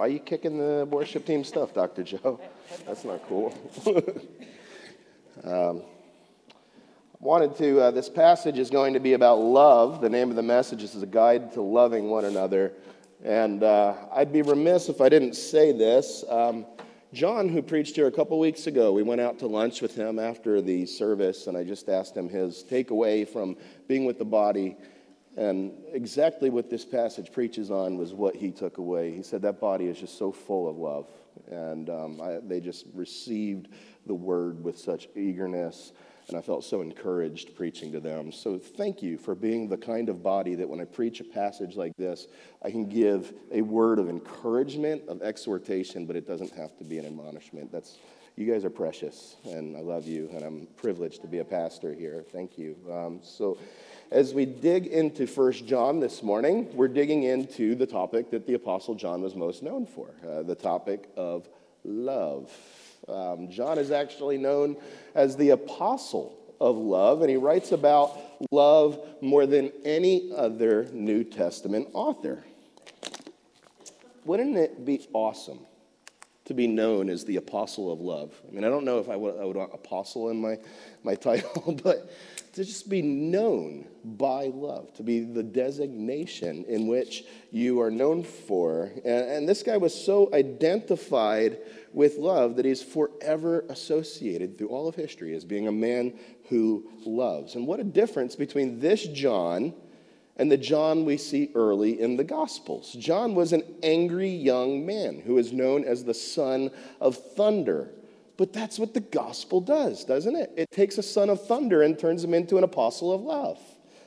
Why are you kicking the worship team stuff, Dr. Joe? That's not cool. um, wanted to, uh, this passage is going to be about love. The name of the message is A Guide to Loving One Another. And uh, I'd be remiss if I didn't say this. Um, John, who preached here a couple weeks ago, we went out to lunch with him after the service, and I just asked him his takeaway from being with the body. And exactly what this passage preaches on was what he took away. He said that body is just so full of love, and um, I, they just received the word with such eagerness and I felt so encouraged preaching to them. So thank you for being the kind of body that when I preach a passage like this, I can give a word of encouragement, of exhortation, but it doesn't have to be an admonishment. That's you guys are precious, and I love you, and I'm privileged to be a pastor here. Thank you. Um, so, as we dig into First John this morning, we're digging into the topic that the Apostle John was most known for uh, the topic of love. Um, John is actually known as the apostle of love, and he writes about love more than any other New Testament author. Wouldn't it be awesome to be known as the apostle of love? I mean, I don't know if I would, I would want apostle in my, my title, but to just be known by love, to be the designation in which you are known for. And, and, this guy was so identified with love that he's forever associated through all of history as being a man who loves. And what a difference between this John and the John we see early in the Gospels. John was an angry young man who is known as the son of thunder. But that's what the gospel does, doesn't it? It takes a son of thunder and turns him into an apostle of love.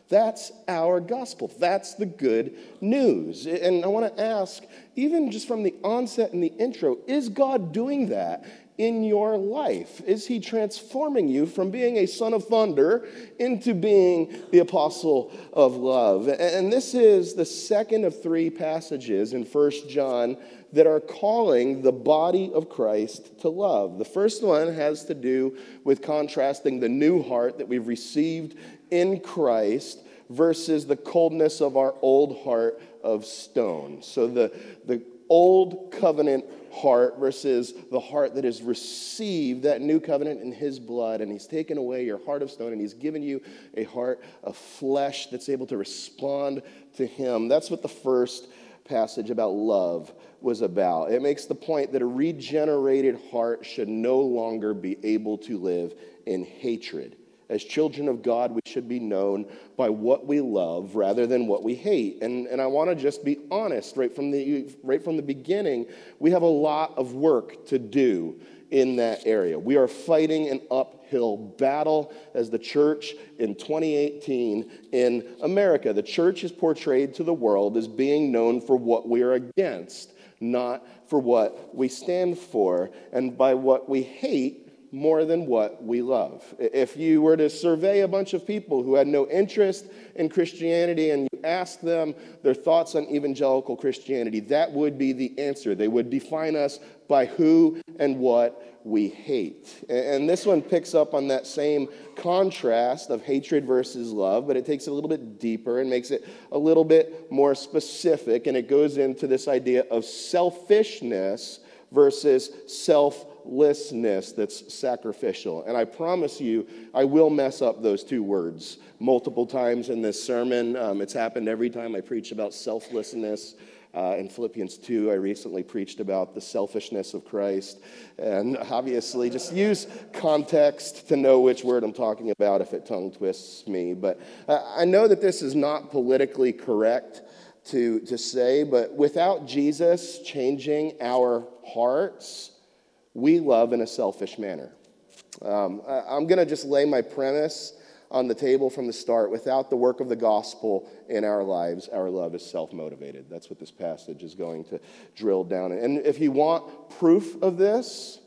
That's our gospel. That's the good news. And I want to ask, even just from the onset and the intro, is God doing that in your life? Is he transforming you from being a son of thunder into being the apostle of love? And this is the second of three passages in First John that are calling the body of Christ to love. The first one has to do with contrasting the new heart that we've received in Christ versus the coldness of our old heart of stone. So the, the old covenant heart versus the heart that has received that new covenant in his blood and he's taken away your heart of stone and he's given you a heart of flesh that's able to respond to him. That's what the first passage about love was about. It makes the point that a regenerated heart should no longer be able to live in hatred. As children of God, we should be known by what we love rather than what we hate. And, and I want to just be honest right from, the, right from the beginning. We have a lot of work to do in that area. We are fighting an uphill battle as the church in 2018 in America. The church is portrayed to the world as being known for what we are against not for what we stand for, and by what we hate more than what we love. If you were to survey a bunch of people who had no interest in Christianity and you ask them their thoughts on evangelical Christianity, that would be the answer. They would define us by who and what we hate. And this one picks up on that same contrast of hatred versus love, but it takes it a little bit deeper and makes it a little bit more specific. And it goes into this idea of selfishness versus selflessness that's sacrificial. And I promise you, I will mess up those two words multiple times in this sermon. Um, it's happened every time I preach about selflessness uh, in Philippians 2, I recently preached about the selfishness of Christ. And obviously, just use context to know which word I'm talking about if it tongue twists me. But uh, I know that this is not politically correct to, to say, but without Jesus changing our hearts, we love in a selfish manner. Um, I, I'm going to just lay my premise on the table from the start. Without the work of the gospel in our lives, our love is self motivated. That's what this passage is going to drill down. And if you want proof of this,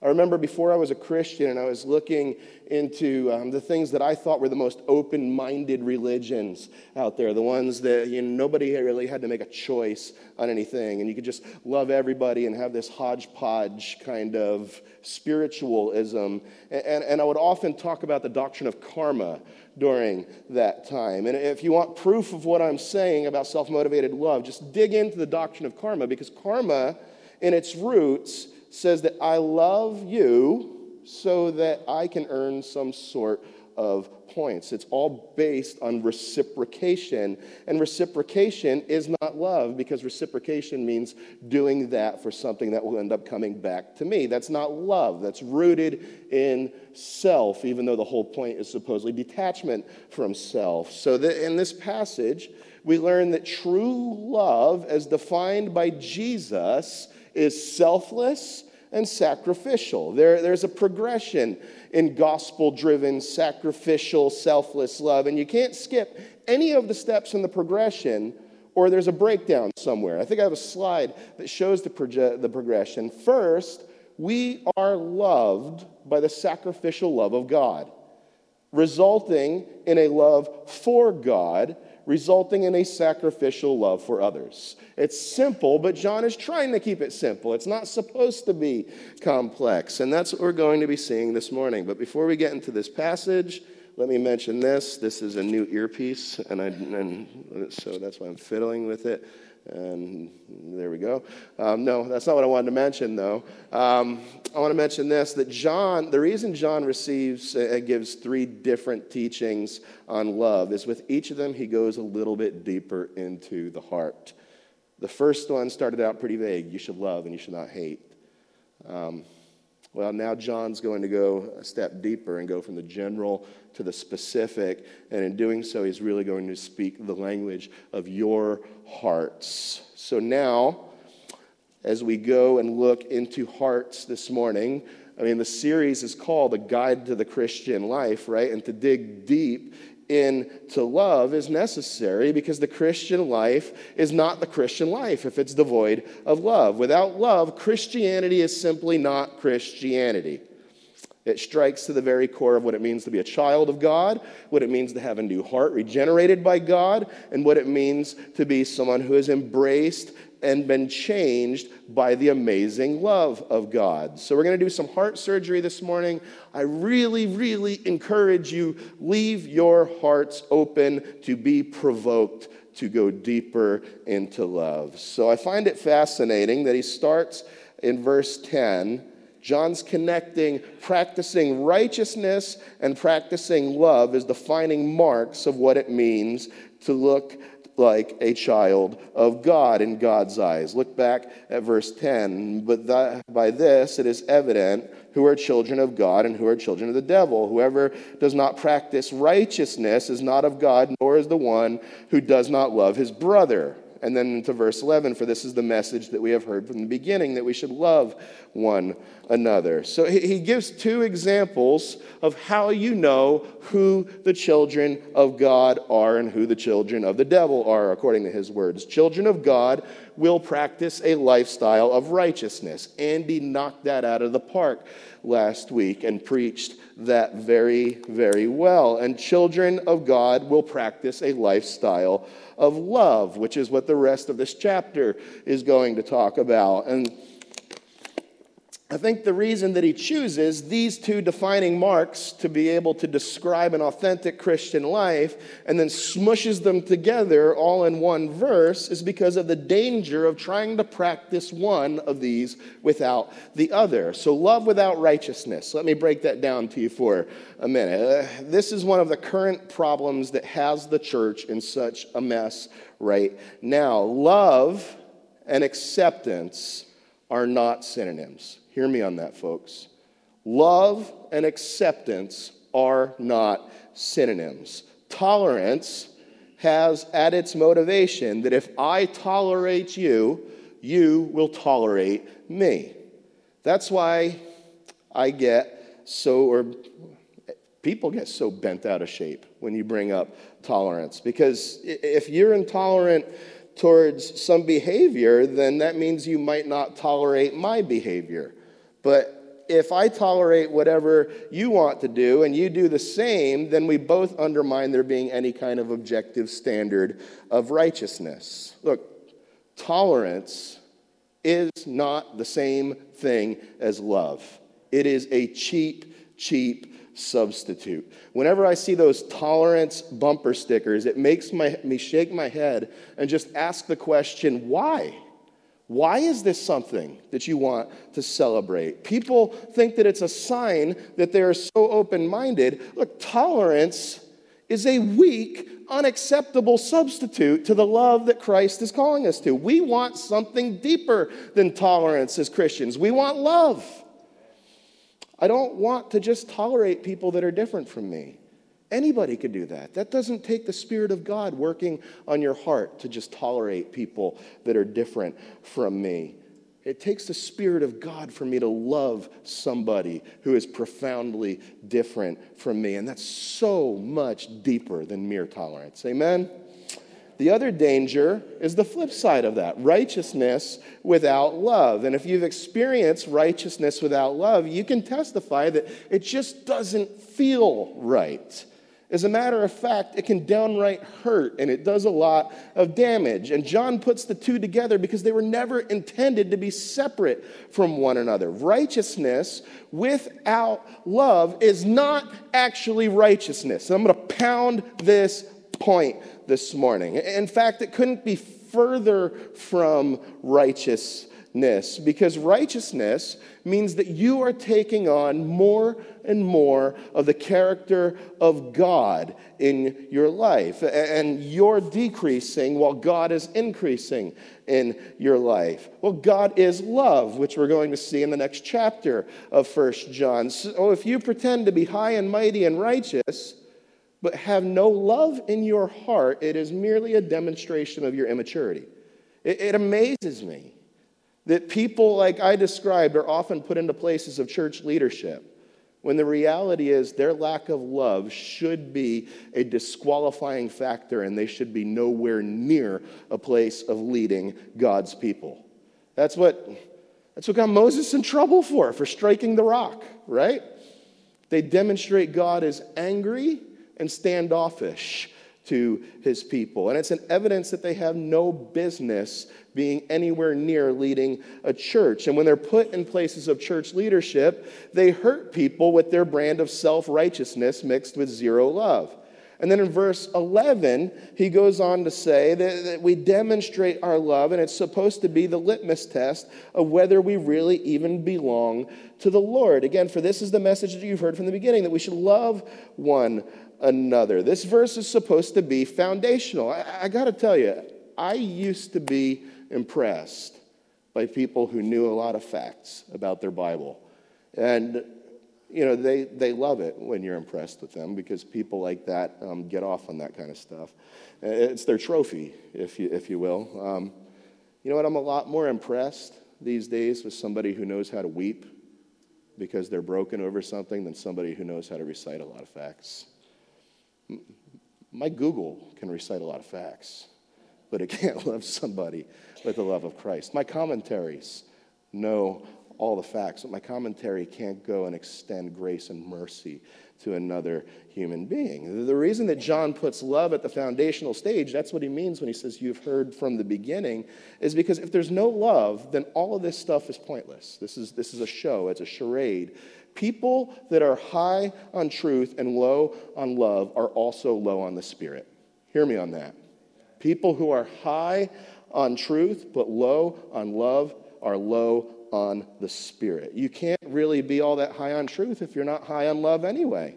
I remember before I was a Christian and I was looking into um, the things that I thought were the most open minded religions out there, the ones that you know, nobody really had to make a choice on anything, and you could just love everybody and have this hodgepodge kind of spiritualism. And, and, and I would often talk about the doctrine of karma during that time. And if you want proof of what I'm saying about self motivated love, just dig into the doctrine of karma because karma, in its roots, says that I love you so that I can earn some sort of points. It's all based on reciprocation. And reciprocation is not love because reciprocation means doing that for something that will end up coming back to me. That's not love. That's rooted in self, even though the whole point is supposedly detachment from self. So that in this passage, we learn that true love, as defined by Jesus, is selfless and sacrificial. There, there's a progression in gospel driven, sacrificial, selfless love, and you can't skip any of the steps in the progression or there's a breakdown somewhere. I think I have a slide that shows the, proge- the progression. First, we are loved by the sacrificial love of God, resulting in a love for God resulting in a sacrificial love for others. It's simple, but John is trying to keep it simple. It's not supposed to be complex, and that's what we're going to be seeing this morning. But before we get into this passage, let me mention this. This is a new earpiece, and, I, and so that's why I'm fiddling with it. And there we go. Um, no, that's not what I wanted to mention, though. Um, I want to mention this that John, the reason John receives and uh, gives three different teachings on love is with each of them, he goes a little bit deeper into the heart. The first one started out pretty vague you should love and you should not hate. Um, well, now John's going to go a step deeper and go from the general to the specific. And in doing so, he's really going to speak the language of your hearts. So now, as we go and look into hearts this morning, I mean, the series is called A Guide to the Christian Life, right? And to dig deep into love is necessary because the Christian life is not the Christian life if it's devoid of love. Without love, Christianity is simply not Christianity. It strikes to the very core of what it means to be a child of God, what it means to have a new heart regenerated by God, and what it means to be someone who has embraced and been changed by the amazing love of God. So, we're going to do some heart surgery this morning. I really, really encourage you leave your hearts open to be provoked to go deeper into love. So, I find it fascinating that he starts in verse 10. John's connecting practicing righteousness and practicing love as defining marks of what it means to look like a child of God in God's eyes. Look back at verse 10. But by this it is evident who are children of God and who are children of the devil. Whoever does not practice righteousness is not of God, nor is the one who does not love his brother. And then into verse 11, for this is the message that we have heard from the beginning that we should love one another. So he gives two examples of how you know who the children of God are and who the children of the devil are, according to his words. Children of God will practice a lifestyle of righteousness. Andy knocked that out of the park last week and preached that very, very well. And children of God will practice a lifestyle of love, which is what the rest of this chapter is going to talk about. And I think the reason that he chooses these two defining marks to be able to describe an authentic Christian life and then smushes them together all in one verse is because of the danger of trying to practice one of these without the other. So, love without righteousness. Let me break that down to you for a minute. Uh, this is one of the current problems that has the church in such a mess right now. Love and acceptance are not synonyms. Hear me on that, folks. Love and acceptance are not synonyms. Tolerance has at its motivation that if I tolerate you, you will tolerate me. That's why I get so, or people get so bent out of shape when you bring up tolerance. Because if you're intolerant towards some behavior, then that means you might not tolerate my behavior. But if I tolerate whatever you want to do and you do the same, then we both undermine there being any kind of objective standard of righteousness. Look, tolerance is not the same thing as love, it is a cheap, cheap substitute. Whenever I see those tolerance bumper stickers, it makes my, me shake my head and just ask the question why? Why is this something that you want to celebrate? People think that it's a sign that they're so open minded. Look, tolerance is a weak, unacceptable substitute to the love that Christ is calling us to. We want something deeper than tolerance as Christians, we want love. I don't want to just tolerate people that are different from me. Anybody could do that. That doesn't take the Spirit of God working on your heart to just tolerate people that are different from me. It takes the Spirit of God for me to love somebody who is profoundly different from me. And that's so much deeper than mere tolerance. Amen? The other danger is the flip side of that righteousness without love. And if you've experienced righteousness without love, you can testify that it just doesn't feel right. As a matter of fact, it can downright hurt and it does a lot of damage. And John puts the two together because they were never intended to be separate from one another. Righteousness without love is not actually righteousness. I'm going to pound this point this morning. In fact, it couldn't be further from righteousness because righteousness means that you are taking on more and more of the character of God in your life. And you're decreasing while God is increasing in your life. Well, God is love, which we're going to see in the next chapter of First John. So oh, if you pretend to be high and mighty and righteous, but have no love in your heart, it is merely a demonstration of your immaturity. It, it, amazes me that people like I described are often put into places of church leadership when the reality is their lack of love should be a disqualifying factor and they should be nowhere near a place of leading God's people. That's what, that's what got Moses in trouble for, for striking the rock, right? They demonstrate God is angry and standoffish to his people. And it's an evidence that they have no business being anywhere near leading a church. And when they're put in places of church leadership, they hurt people with their brand of self righteousness mixed with zero love. And then in verse 11, he goes on to say that, that, we demonstrate our love, and it's supposed to be the litmus test of whether we really even belong to the Lord. Again, for this is the message that you've heard from the beginning that we should love one another. This verse is supposed to be foundational. I, I got to tell you, I used to be impressed by people who knew a lot of facts about their Bible. And, you know, they, they love it when you're impressed with them because people like that um, get off on that kind of stuff. It's their trophy, if you, if you will. Um, you know what? I'm a lot more impressed these days with somebody who knows how to weep because they're broken over something than somebody who knows how to recite a lot of facts. My Google can recite a lot of facts, but it can't love somebody with the love of Christ. My commentaries know all the facts, but my commentary can't go and extend grace and mercy to another human being. The reason that John puts love at the foundational stage, that's what he means when he says you've heard from the beginning, is because if there's no love, then all of this stuff is pointless. This is, this is a show, it's a charade. People that are high on truth and low on love are also low on the spirit. Hear me on that. People who are high on truth but low on love are low on the spirit. You can't really be all that high on truth if you're not high on love anyway.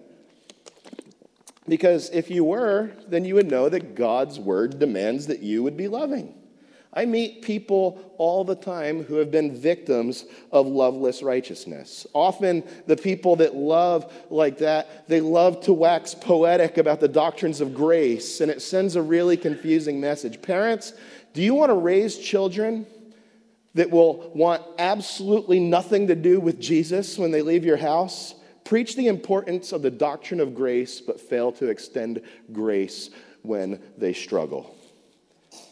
Because if you were, then you would know that God's word demands that you would be loving. I meet people all the time who have been victims of loveless righteousness. Often, the people that love like that, they love to wax poetic about the doctrines of grace, and it sends a really confusing message. Parents, do you want to raise children that will want absolutely nothing to do with Jesus when they leave your house? Preach the importance of the doctrine of grace, but fail to extend grace when they struggle.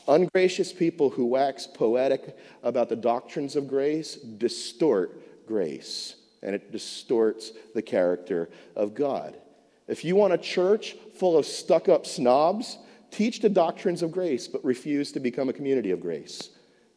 Ungracious people who wax poetic about the doctrines of grace distort grace. and it distorts the character of God. If you want a church full of stuck up snobs, teach the doctrines of grace, but refuse to become a community of grace.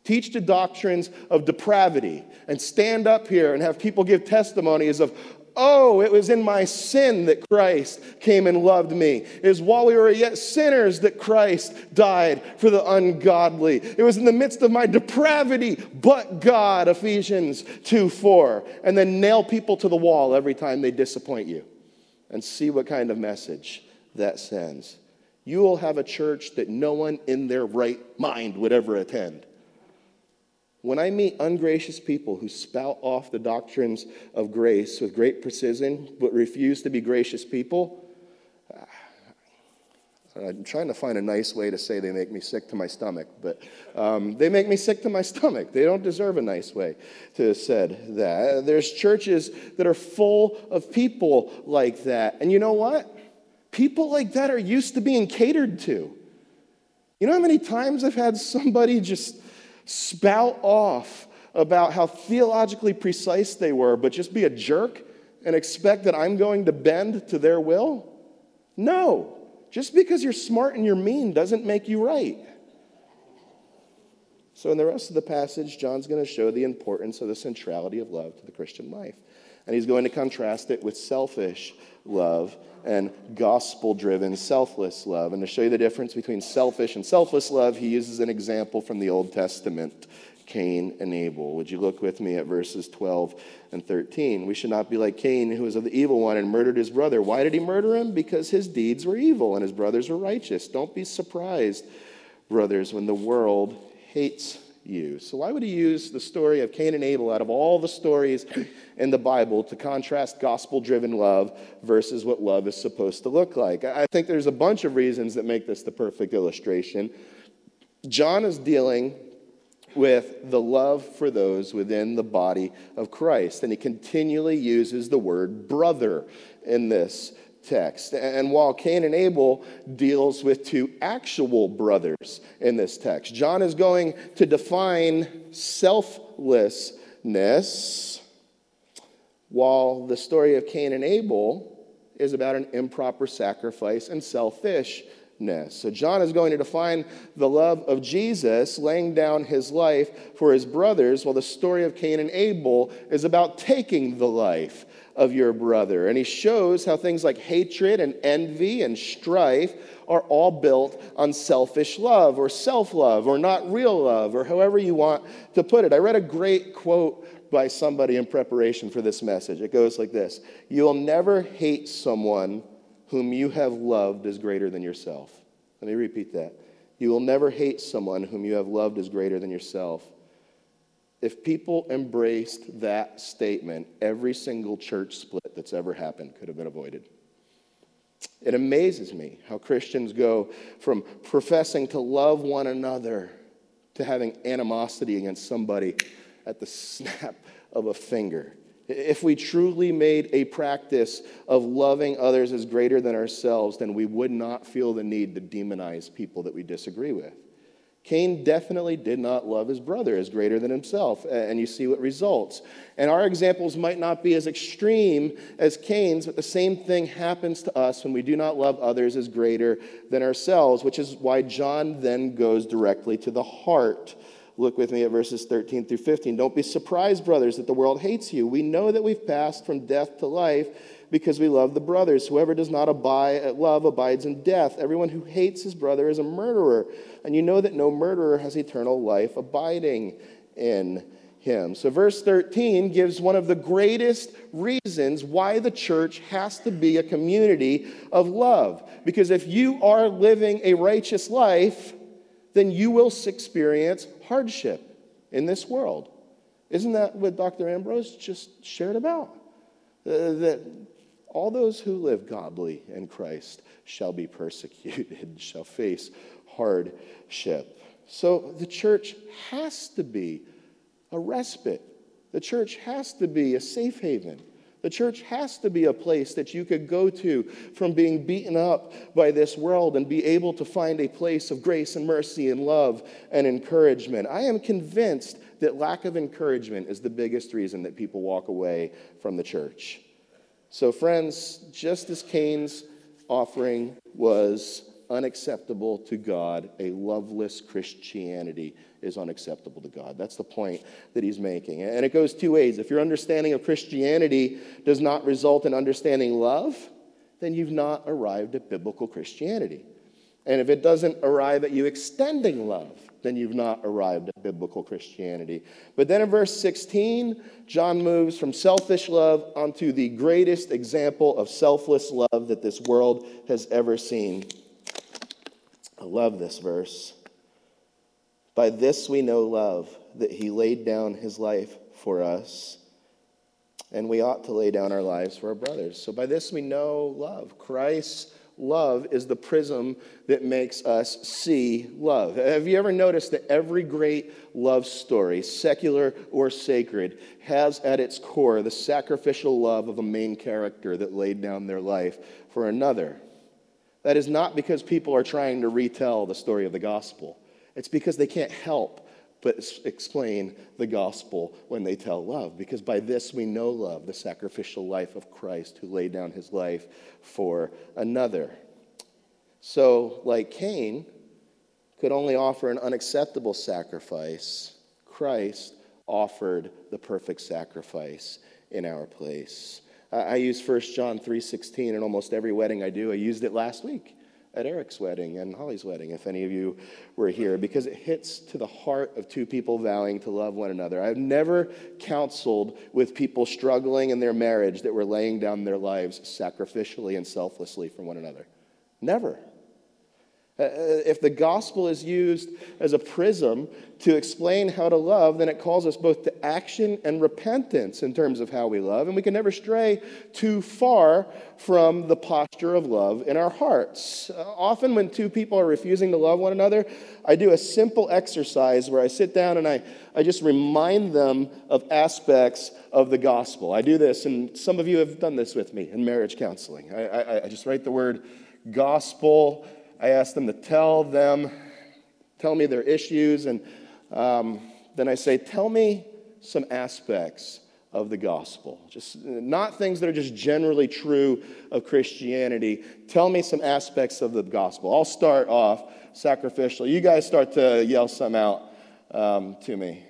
Teach the doctrines of depravity and stand up here and have people give testimonies of, Oh, it was in my sin that Christ came and loved me. It was while we were yet sinners that Christ died for the ungodly. It was in the midst of my depravity, but God, Ephesians 2 4. And then nail people to the wall every time they disappoint you and see what kind of message that sends. You will have a church that no one in their right mind would ever attend. When I meet ungracious people who spout off the doctrines of grace with great precision but refuse to be gracious people, I'm trying to find a nice way to say they make me sick to my stomach, but um, they make me sick to my stomach. They don't deserve a nice way to have said that. There's churches that are full of people like that. And you know what? People like that are used to being catered to. You know how many times I've had somebody just spout off about how theologically precise they were, but just be a jerk and expect that I'm going to bend to their will? No. Just because you're smart and you're mean doesn't make you right. So, in the rest of the passage, John's going to show the importance of the centrality of love to the Christian life. And he's going to contrast it with selfish love and gospel driven, selfless love. And to show you the difference between selfish and selfless love, he uses an example from the Old Testament Cain and Abel. Would you look with me at verses 12 and 13? We should not be like Cain, who was of the evil one and murdered his brother. Why did he murder him? Because his deeds were evil and his brothers were righteous. Don't be surprised, brothers, when the world hates you. So, why would he use the story of Cain and Abel out of all the stories in the Bible to contrast gospel driven love versus what love is supposed to look like? I think there's a bunch of reasons that make this the perfect illustration. John is dealing with the love for those within the body of Christ, and he continually uses the word brother in this text. And while Cain and Abel deals with two actual brothers in this text, John is going to define selflessness, while the story of Cain and Abel is about an improper sacrifice and selfishness. So, John is going to define the love of Jesus laying down his life for his brothers, while the story of Cain and Abel is about taking the life of your brother. And he shows how things like hatred and envy and strife are all built on selfish love or self love or not real love or however you want to put it. I read a great quote by somebody in preparation for this message. It goes like this You'll never hate someone whom you have loved as greater than yourself. Let me repeat that. You will never hate someone whom you have loved as greater than yourself. If people embraced that statement, every single church split that's ever happened could have been avoided. It amazes me how Christians go from professing to love one another to having animosity against somebody at the snap of a finger. If we truly made a practice of loving others as greater than ourselves, then we would not feel the need to demonize people that we disagree with. Cain definitely did not love his brother as greater than himself, and you see what results. And our examples might not be as extreme as Cain's, but the same thing happens to us when we do not love others as greater than ourselves, which is why John then goes directly to the heart. Look with me at verses 13 through 15. Don't be surprised, brothers, that the world hates you. We know that we've passed from death to life because we love the brothers. Whoever does not abide, love abides in death. Everyone who hates his brother is a murderer. And you know that no murderer has eternal life abiding in him. So, verse 13 gives one of the greatest reasons why the church has to be a community of love. Because if you are living a righteous life, then you will experience hardship in this world. Isn't that what Dr. Ambrose just shared about? Uh, that all those who live godly in Christ shall be persecuted, shall face hardship. So the church has to be a respite. The church has to be a safe haven. The church has to be a place that you could go to from being beaten up by this world and be able to find a place of grace and mercy and love and encouragement. I am convinced that lack of encouragement is the biggest reason that people walk away from the church. So, friends, just as Cain's offering was unacceptable to God, a loveless Christianity is unacceptable to God. That's the point that he's making. And it goes two ways. If your understanding of Christianity does not result in understanding love, then you've not arrived at biblical Christianity. And if it doesn't arrive at you extending love, then you've not arrived at biblical Christianity. But then in verse 16, John moves from selfish love onto the greatest example of selfless love that this world has ever seen. I love this verse. By this we know love, that he laid down his life for us. And we ought to lay down our lives for our brothers. So by this we know love. Christ's love is the prism that makes us see love. Have you ever noticed that every great love story, secular or sacred, has at its core the sacrificial love of a main character that laid down their life for another? That is not because people are trying to retell the story of the gospel. It's because they can't help but explain the gospel when they tell love, because by this we know love, the sacrificial life of Christ who laid down his life for another. So, like Cain could only offer an unacceptable sacrifice, Christ offered the perfect sacrifice in our place. I use 1 John 3:16 in almost every wedding I do. I used it last week at Eric's wedding and Holly's wedding, if any of you were here, because it hits to the heart of two people vowing to love one another. I've never counseled with people struggling in their marriage that were laying down their lives sacrificially and selflessly for one another. Never. Uh, uh, if the gospel is used as a prism to explain how to love, then it calls us both to action and repentance in terms of how we love. And we can never stray too far from the posture of love in our hearts. Uh, often, when two people are refusing to love one another, I do a simple exercise where I sit down and I, I just remind them of aspects of the gospel. I do this, and some of you have done this with me in marriage counseling. I, I, I just write the word gospel I ask them to tell them, tell me their issues, and um, then I say, tell me some aspects of the gospel. Just not things that are just generally true of Christianity. Tell me some aspects of the gospel. I'll start off sacrificial. You guys start to yell some out um, to me.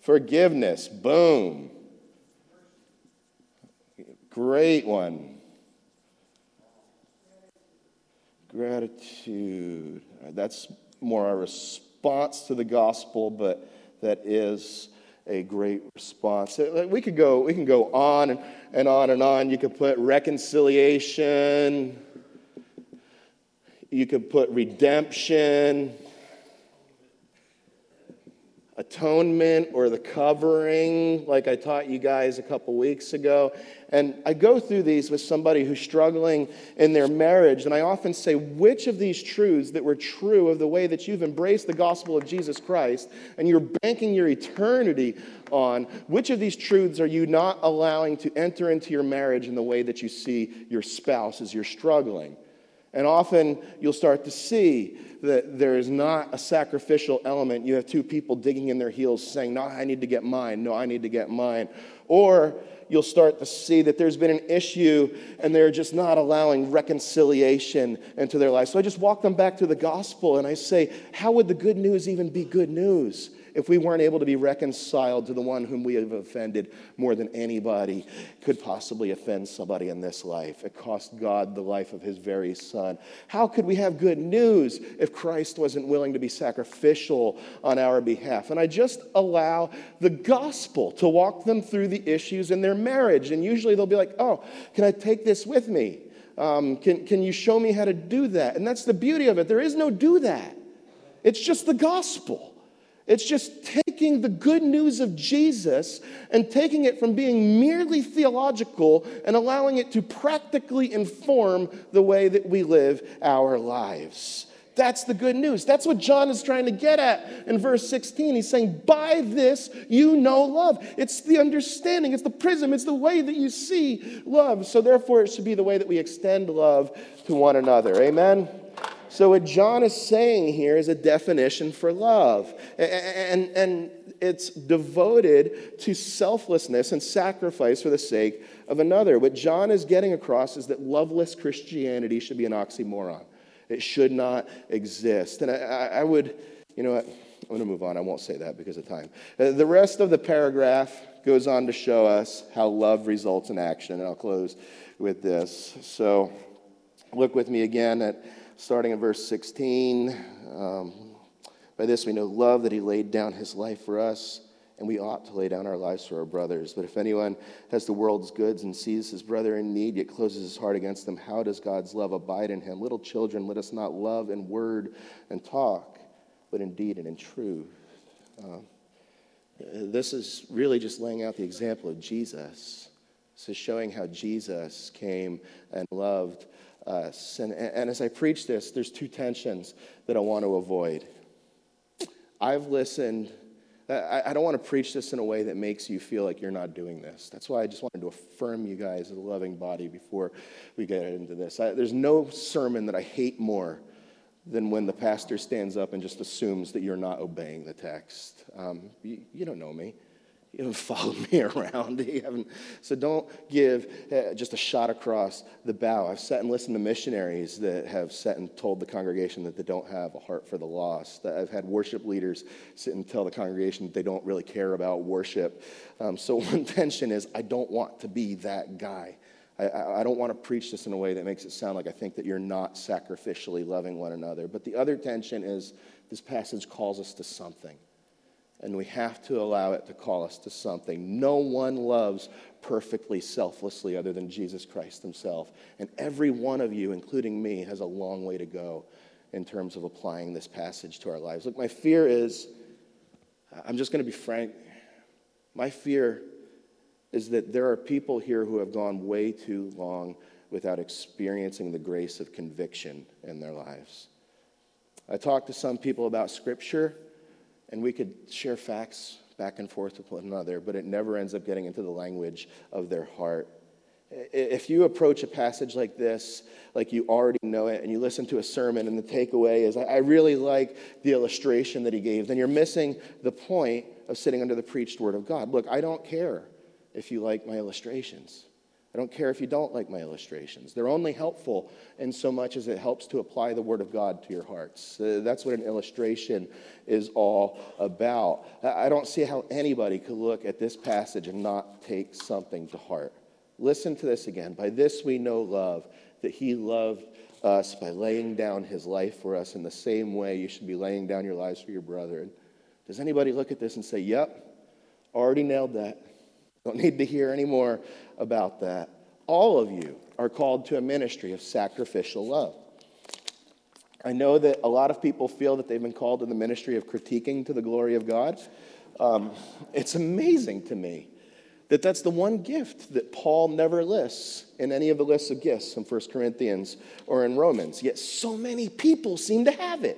Forgiveness. Forgiveness. Boom. Great one. Gratitude. Uh, that's more a response to the gospel, but that is a great response. Uh, we could go, we can go on and, and on and on. You could put reconciliation. You could put redemption atonement or the covering, like I taught you guys a couple weeks ago. And I go through these with somebody who's struggling in their marriage, and I often say, which of these truths that were true of the way that you've embraced the gospel of Jesus Christ and you're banking your eternity on, which of these truths are you not allowing to enter into your marriage in the way that you see your spouse as you're struggling? And often you'll start to see that there is not a sacrificial element. You have two people digging in their heels saying, No, I need to get mine. No, I need to get mine. Or you'll start to see that there's been an issue and they're just not allowing reconciliation into their life. So I just walk them back to the gospel and I say, How would the good news even be good news? If we weren't able to be reconciled to the one whom we have offended more than anybody could possibly offend somebody in this life. It cost God the life of his very son. How could we have good news if Christ wasn't willing to be sacrificial on our behalf? And I just allow the gospel to walk them through the issues in their marriage. And usually they'll be like, oh, can I take this with me? Um, can, can you show me how to do that? And that's the beauty of it. There is no do that, it's just the gospel. It's just taking the good news of Jesus and taking it from being merely theological and allowing it to practically inform the way that we live our lives. That's the good news. That's what John is trying to get at in verse 16. He's saying, By this you know love. It's the understanding, it's the prism, it's the way that you see love. So, therefore, it should be the way that we extend love to one another. Amen? So, what John is saying here is a definition for love. And, and it's devoted to selflessness and sacrifice for the sake of another. What John is getting across is that loveless Christianity should be an oxymoron. It should not exist. And I, I would, you know what? I'm going to move on. I won't say that because of time. Uh, the rest of the paragraph goes on to show us how love results in action. And I'll close with this. So look with me again at starting in verse 16. Um, by this we know love that he laid down his life for us and we ought to lay down our lives for our brothers. But if anyone has the world's goods and sees his brother in need, yet closes his heart against them, how does God's love abide in him? Little children, let us not love in word and talk, but in deed and in truth. Uh, this is really just laying out the example of Jesus. This is showing how Jesus came and loved us. And, and as I preach this, there's two tensions that I want to avoid. I've listened I, don't want to preach this in a way that makes you feel like you're not doing this. That's why I just wanted to affirm you guys as a loving body before we get into this. I, there's no sermon that I hate more than when the pastor stands up and just assumes that you're not obeying the text. Um, you, you don't know me. You haven't followed me around. You haven't, so don't give uh, just a shot across the bow. I've sat and listened to missionaries that have sat and told the congregation that they don't have a heart for the lost. I've had worship leaders sit and tell the congregation that they don't really care about worship. Um, so one tension is I don't want to be that guy. I, I, don't want to preach this in a way that makes it sound like I think that you're not sacrificially loving one another. But the other tension is this passage calls us to something and we have to allow it to call us to something. No one loves perfectly, selflessly, other than Jesus Christ himself. And every one of you, including me, has a long way to go in terms of applying this passage to our lives. Look, my fear is I'm just going to be frank. My fear is that there are people here who have gone way too long without experiencing the grace of conviction in their lives. I talked to some people about Scripture and we could share facts back and forth with one another, but it never ends up getting into the language of their heart. If you approach a passage like this, like you already know it, and you listen to a sermon, and the takeaway is, I really like the illustration that he gave, then you're missing the point of sitting under the preached word of God. Look, I don't care if you like my illustrations. I don't care if you don't like my illustrations. They're only helpful in so much as it helps to apply the Word of God to your hearts. Uh, that's what an illustration is all about. I don't see how anybody could look at this passage and not take something to heart. Listen to this again. By this we know love, that He loved us by laying down His life for us in the same way you should be laying down your lives for your brother. Does anybody look at this and say, Yep, already nailed that? Don't need to hear any more about that. All of you are called to a ministry of sacrificial love. I know that a lot of people feel that they've been called to the ministry of critiquing to the glory of God. Um, it's amazing to me that that's the one gift that Paul never lists in any of the lists of gifts in 1 Corinthians or in Romans. Yet so many people seem to have it.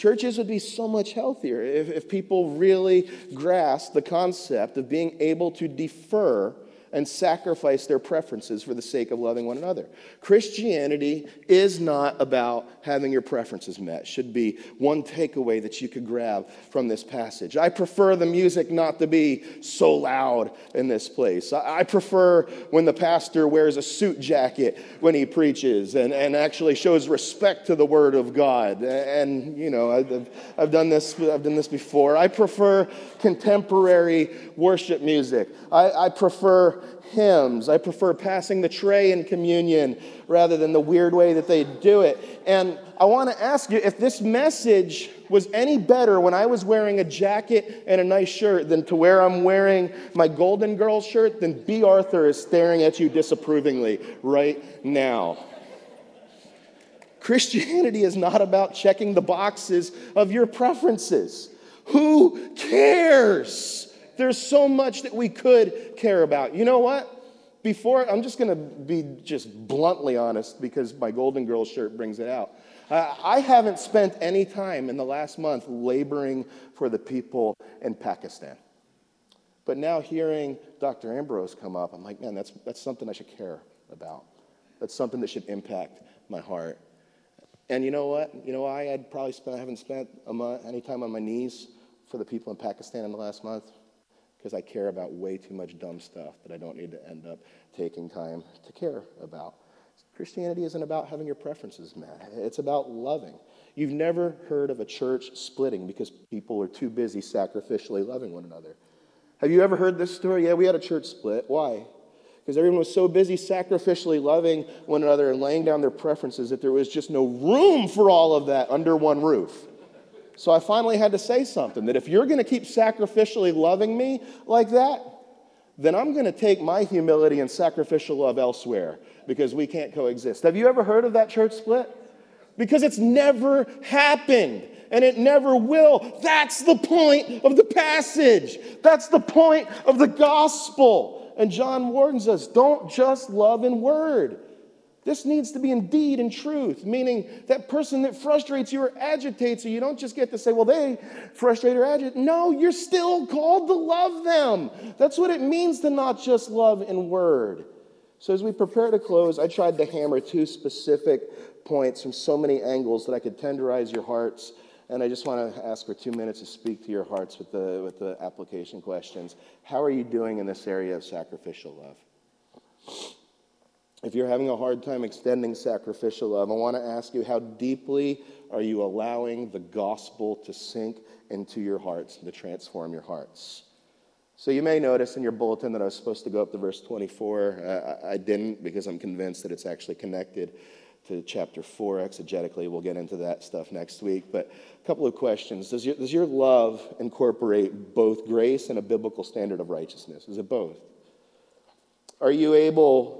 Churches would be so much healthier if, if people really grasped the concept of being able to defer and sacrifice their preferences for the sake of loving one another. Christianity is not about having your preferences met, should be one takeaway that you could grab from this passage. I prefer the music not to be so loud in this place. I prefer when the pastor wears a suit jacket when he preaches and, and actually shows respect to the word of God. And, you know, I've, I've, done, this, I've done this before. I prefer contemporary worship music. I, I prefer hymns. I prefer passing the tray in communion rather than the weird way that they do it. And I want to ask you if this message was any better when I was wearing a jacket and a nice shirt than to where I'm wearing my Golden Girls shirt, then Bea Arthur is staring at you disapprovingly right now. Christianity is not about checking the boxes of your preferences. Who cares? There's so much that we could care about. You know what? Before, I'm just going to be just bluntly honest because my Golden Girls shirt brings it out. Uh, I haven't spent any time in the last month laboring for the people in Pakistan. But now hearing Dr. Ambrose come up, I'm like, man, that's, that's something I should care about. That's something that should impact my heart. And you know what? You know why I'd probably spent, I haven't spent a month, any time on my knees for the people in Pakistan in the last month? Because I care about way too much dumb stuff that I don't need to end up taking time to care about. Christianity isn't about having your preferences met, it's about loving. You've never heard of a church splitting because people are too busy sacrificially loving one another. Have you ever heard this story? Yeah, we had a church split. Why? Because everyone was so busy sacrificially loving one another and laying down their preferences that there was just no room for all of that under one roof. So I finally had to say something that if you're going to keep sacrificially loving me like that, then I'm going to take my humility and sacrificial love elsewhere because we can't coexist. Have you ever heard of that church split? Because it's never happened and it never will. That's the point of the passage. That's the point of the gospel. And John warns us don't just love in word. This needs to be indeed in deed and truth, meaning that person that frustrates you or agitates you, you don't just get to say, well, they frustrate or agitate. No, you're still called to love them. That's what it means to not just love in word. So, as we prepare to close, I tried to hammer two specific points from so many angles that I could tenderize your hearts. And I just want to ask for two minutes to speak to your hearts with the, with the application questions. How are you doing in this area of sacrificial love? If you're having a hard time extending sacrificial love, I want to ask you how deeply are you allowing the gospel to sink into your hearts to transform your hearts? So you may notice in your bulletin that I was supposed to go up to verse 24. Uh, I didn't because I'm convinced that it's actually connected to chapter 4 exegetically. We'll get into that stuff next week. But a couple of questions. Does your, does your love incorporate both grace and a biblical standard of righteousness? Is it both? Are you able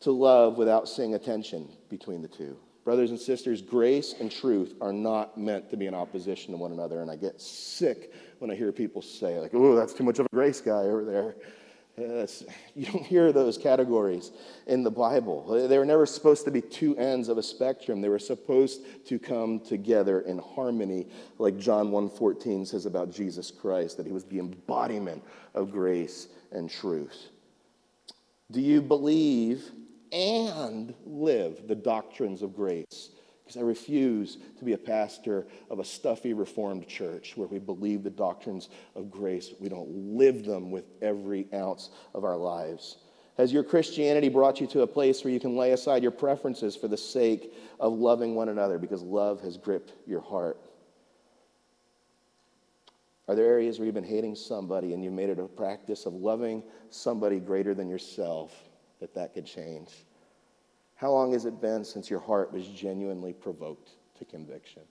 to love without seeing a tension between the two. Brothers and sisters, grace and truth are not meant to be in opposition to one another. And I get sick when I hear people say, like, oh, that's too much of a grace guy over there. you don't hear those categories in the Bible. They were never supposed to be two ends of a spectrum. They were supposed to come together in harmony, like John 1:14 says about Jesus Christ, that he was the embodiment of grace and truth. Do you believe and live the doctrines of grace. Because I refuse to be a pastor of a stuffy Reformed church where we believe the doctrines of grace, we don't live them with every ounce of our lives. Has your Christianity brought you to a place where you can lay aside your preferences for the sake of loving one another because love has gripped your heart? Are there areas where you've been hating somebody and you've made it a practice of loving somebody greater than yourself that that could change? How long has it been since your heart was genuinely provoked to conviction?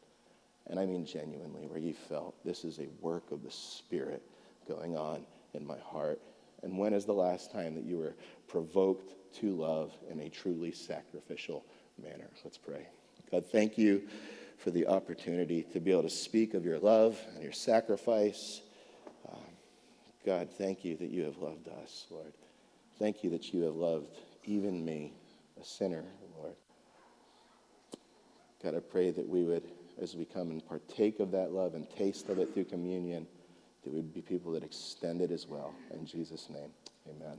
And I mean genuinely, where you felt this is a work of the Spirit going on in my heart. And when is the last time that you were provoked to love in a truly sacrificial manner? Let's pray. God, thank you for the opportunity to be able to speak of your love and your sacrifice. Um, God, thank you that you have loved us, Lord. Thank you that you have loved even me, a sinner, Lord. God, I pray that we would, as we come and partake of that love and taste of it through communion, that we would be people that extend it as well. In Jesus' name, amen.